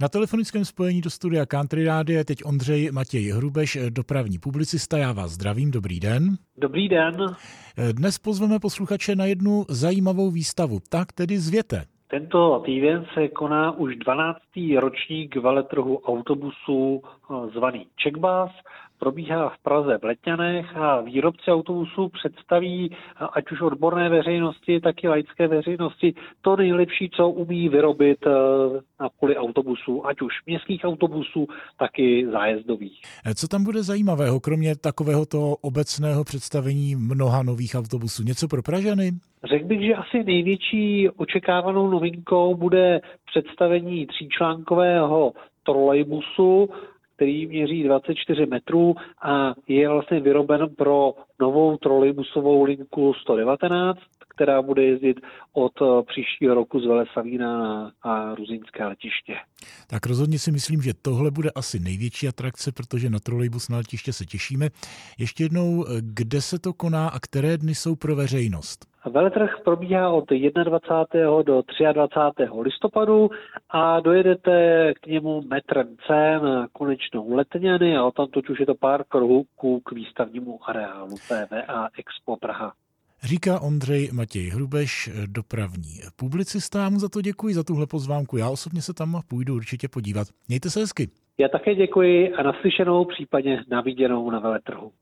Na telefonickém spojení do studia Country Radio je teď Ondřej Matěj Hrubeš, dopravní publicista. Já vás zdravím, dobrý den. Dobrý den. Dnes pozveme posluchače na jednu zajímavou výstavu, tak tedy zvěte. Tento týden se koná už 12. ročník veletrhu autobusů eh, zvaný Checkbus probíhá v Praze v Letňanech a výrobci autobusů představí ať už odborné veřejnosti, tak i laické veřejnosti to nejlepší, co umí vyrobit eh, na poli autobusů, ať už městských autobusů, tak i zájezdových. Eh, co tam bude zajímavého, kromě takovéhoto obecného představení mnoha nových autobusů? Něco pro Pražany? Řekl bych, že asi největší očekávanou novinkou bude představení tříčlánkového trolejbusu, který měří 24 metrů a je vlastně vyroben pro novou trolejbusovou linku 119, která bude jezdit od příštího roku z Velesavína na, na Ruzínské letiště. Tak rozhodně si myslím, že tohle bude asi největší atrakce, protože na trolejbus na letiště se těšíme. Ještě jednou, kde se to koná a které dny jsou pro veřejnost? Veletrh probíhá od 21. do 23. listopadu a dojedete k němu metrem C na konečnou letňany a tam už je to pár kruhů k výstavnímu areálu PVA Expo Praha. Říká Ondřej Matěj Hrubeš, dopravní publicista. Já mu za to děkuji, za tuhle pozvánku. Já osobně se tam půjdu určitě podívat. Mějte se hezky. Já také děkuji a naslyšenou, případně na viděnou na veletrhu.